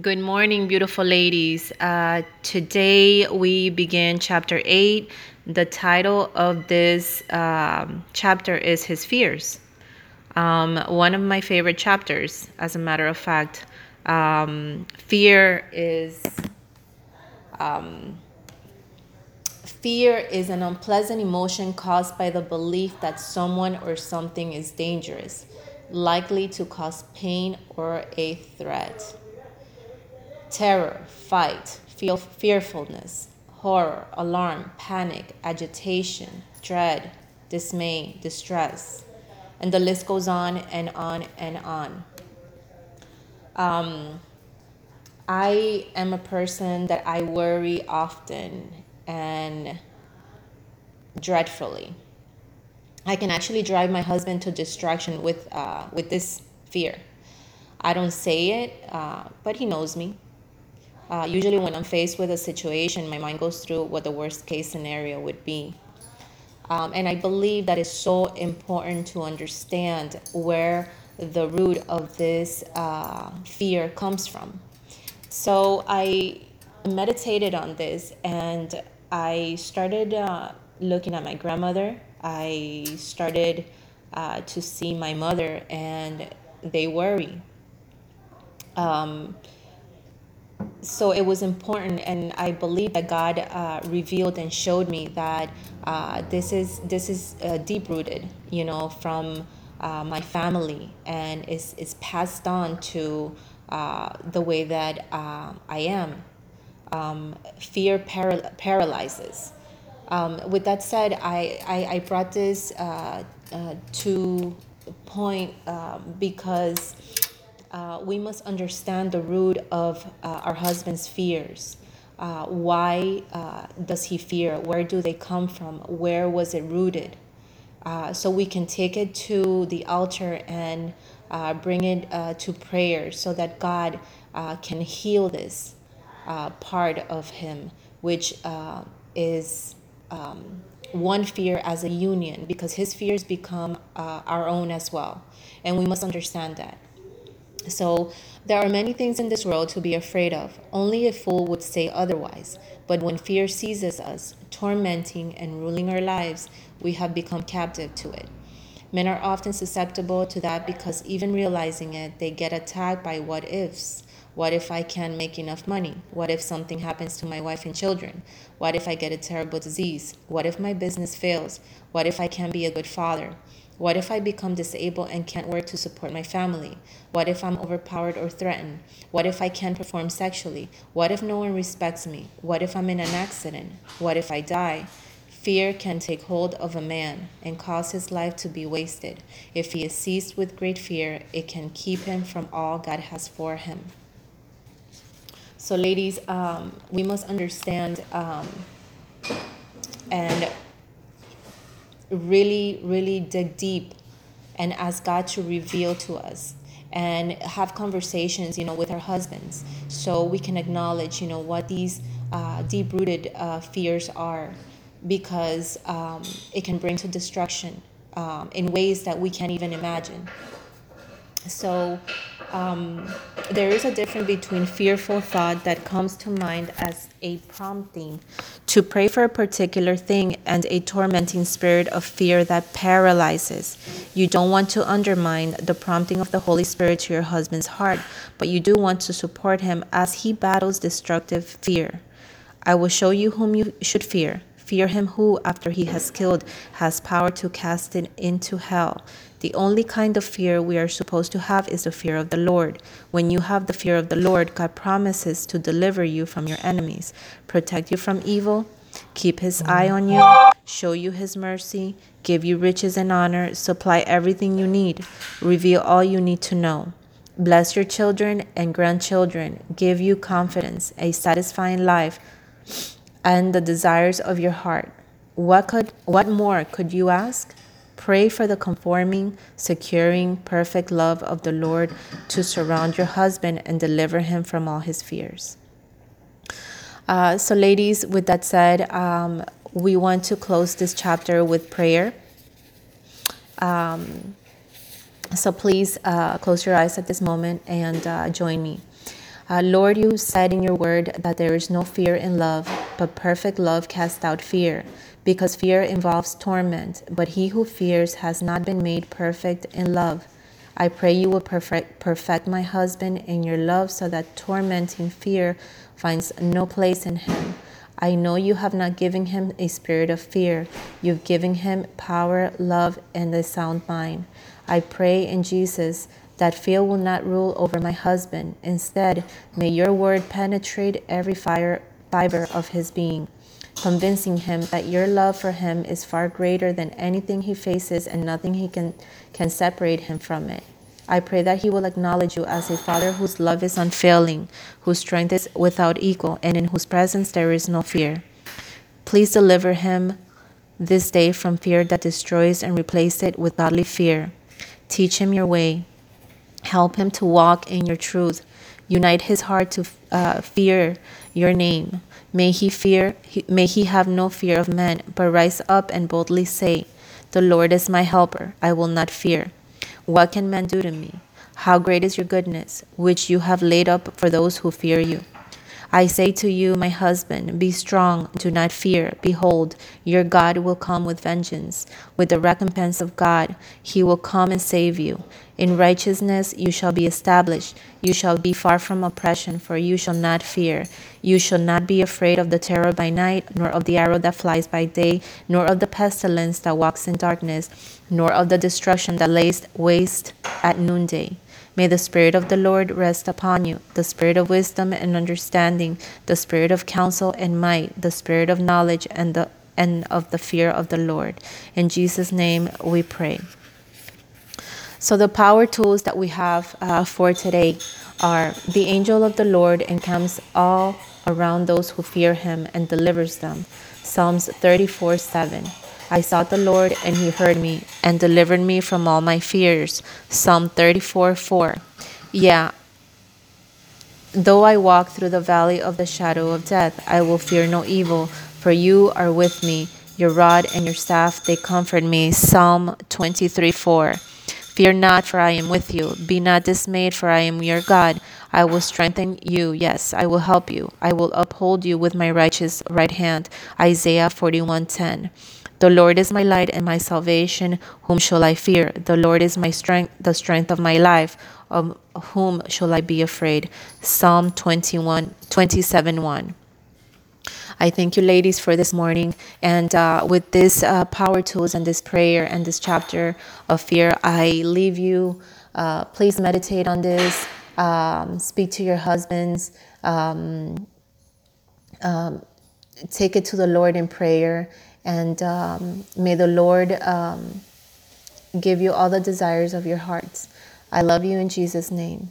Good morning, beautiful ladies. Uh, today we begin chapter 8. The title of this um, chapter is His Fears. Um, one of my favorite chapters, as a matter of fact. Um, fear is. Um, fear is an unpleasant emotion caused by the belief that someone or something is dangerous, likely to cause pain or a threat terror, fight, feel fearfulness, horror, alarm, panic, agitation, dread, dismay, distress. And the list goes on and on and on. Um, I am a person that I worry often and dreadfully. I can actually drive my husband to distraction with uh, with this fear. I don't say it, uh, but he knows me. Uh, usually, when I'm faced with a situation, my mind goes through what the worst case scenario would be. Um, and I believe that it's so important to understand where the root of this uh, fear comes from. So I meditated on this and I started uh, looking at my grandmother. I started uh, to see my mother, and they worry. Um, so it was important and i believe that god uh, revealed and showed me that uh, this is this is uh, deep rooted you know from uh, my family and is is passed on to uh, the way that uh, i am. Um, fear paral- paralyzes. Um, with that said i i, I brought this to point um, because uh, we must understand the root of uh, our husband's fears. Uh, why uh, does he fear? Where do they come from? Where was it rooted? Uh, so we can take it to the altar and uh, bring it to prayer so that God can heal this part of him, which is um, one fear as a union, because his fears become our own as well. And we must understand that. So there are many things in this world to be afraid of. Only a fool would say otherwise. But when fear seizes us, tormenting and ruling our lives, we have become captive to it. Men are often susceptible to that because even realizing it, they get attacked by what ifs. What if I can't make enough money? What if something happens to my wife and children? What if I get a terrible disease? What if my business fails? What if I can't be a good father? What if I become disabled and can't work to support my family? What if I'm overpowered or threatened? What if I can't perform sexually? What if no one respects me? What if I'm in an accident? What if I die? Fear can take hold of a man and cause his life to be wasted. If he is seized with great fear, it can keep him from all God has for him. So, ladies, um, we must understand um, and really, really dig deep and ask God to reveal to us and have conversations, you know, with our husbands so we can acknowledge, you know, what these uh, deep rooted uh, fears are because um, it can bring to destruction um, in ways that we can't even imagine. So, um, there is a difference between fearful thought that comes to mind as a prompting to pray for a particular thing and a tormenting spirit of fear that paralyzes. You don't want to undermine the prompting of the Holy Spirit to your husband's heart, but you do want to support him as he battles destructive fear. I will show you whom you should fear. Fear him who, after he has killed, has power to cast it into hell. The only kind of fear we are supposed to have is the fear of the Lord. When you have the fear of the Lord, God promises to deliver you from your enemies, protect you from evil, keep his eye on you, show you his mercy, give you riches and honor, supply everything you need, reveal all you need to know. Bless your children and grandchildren, give you confidence, a satisfying life, and the desires of your heart. What could what more could you ask? Pray for the conforming, securing, perfect love of the Lord to surround your husband and deliver him from all his fears. Uh, so, ladies, with that said, um, we want to close this chapter with prayer. Um, so, please uh, close your eyes at this moment and uh, join me. Uh, Lord, you said in your word that there is no fear in love, but perfect love casts out fear, because fear involves torment. But he who fears has not been made perfect in love. I pray you will perfect, perfect my husband in your love so that tormenting fear finds no place in him. I know you have not given him a spirit of fear. You've given him power, love, and a sound mind. I pray in Jesus that fear will not rule over my husband. Instead, may your word penetrate every fire, fiber of his being, convincing him that your love for him is far greater than anything he faces and nothing he can, can separate him from it. I pray that he will acknowledge you as a father whose love is unfailing, whose strength is without equal, and in whose presence there is no fear. Please deliver him this day from fear that destroys and replace it with godly fear. Teach him your way. Help him to walk in your truth. Unite his heart to uh, fear your name. May he fear, may he have no fear of men, but rise up and boldly say, "The Lord is my helper; I will not fear." What can man do to me? How great is your goodness, which you have laid up for those who fear you. I say to you, my husband, be strong, do not fear. Behold, your God will come with vengeance. With the recompense of God, he will come and save you. In righteousness you shall be established. You shall be far from oppression, for you shall not fear. You shall not be afraid of the terror by night, nor of the arrow that flies by day, nor of the pestilence that walks in darkness, nor of the destruction that lays waste at noonday. May the Spirit of the Lord rest upon you, the Spirit of wisdom and understanding, the Spirit of counsel and might, the Spirit of knowledge and the and of the fear of the Lord. In Jesus' name we pray. So the power tools that we have uh, for today are the angel of the Lord encamps all around those who fear him and delivers them. Psalms 34 7. I sought the Lord, and he heard me and delivered me from all my fears. Psalm 34 4. Yeah, though I walk through the valley of the shadow of death, I will fear no evil, for you are with me. Your rod and your staff, they comfort me. Psalm 23 4. Fear not, for I am with you. Be not dismayed, for I am your God. I will strengthen you. Yes, I will help you. I will uphold you with my righteous right hand. Isaiah 41:10. The Lord is my light and my salvation. Whom shall I fear? The Lord is my strength, the strength of my life. Of whom shall I be afraid? Psalm 21, 27 1. I thank you, ladies, for this morning. And uh, with this uh, power tools and this prayer and this chapter of fear, I leave you. Uh, please meditate on this. Um, speak to your husbands. Um, um, take it to the Lord in prayer and um, may the Lord um, give you all the desires of your hearts. I love you in Jesus' name.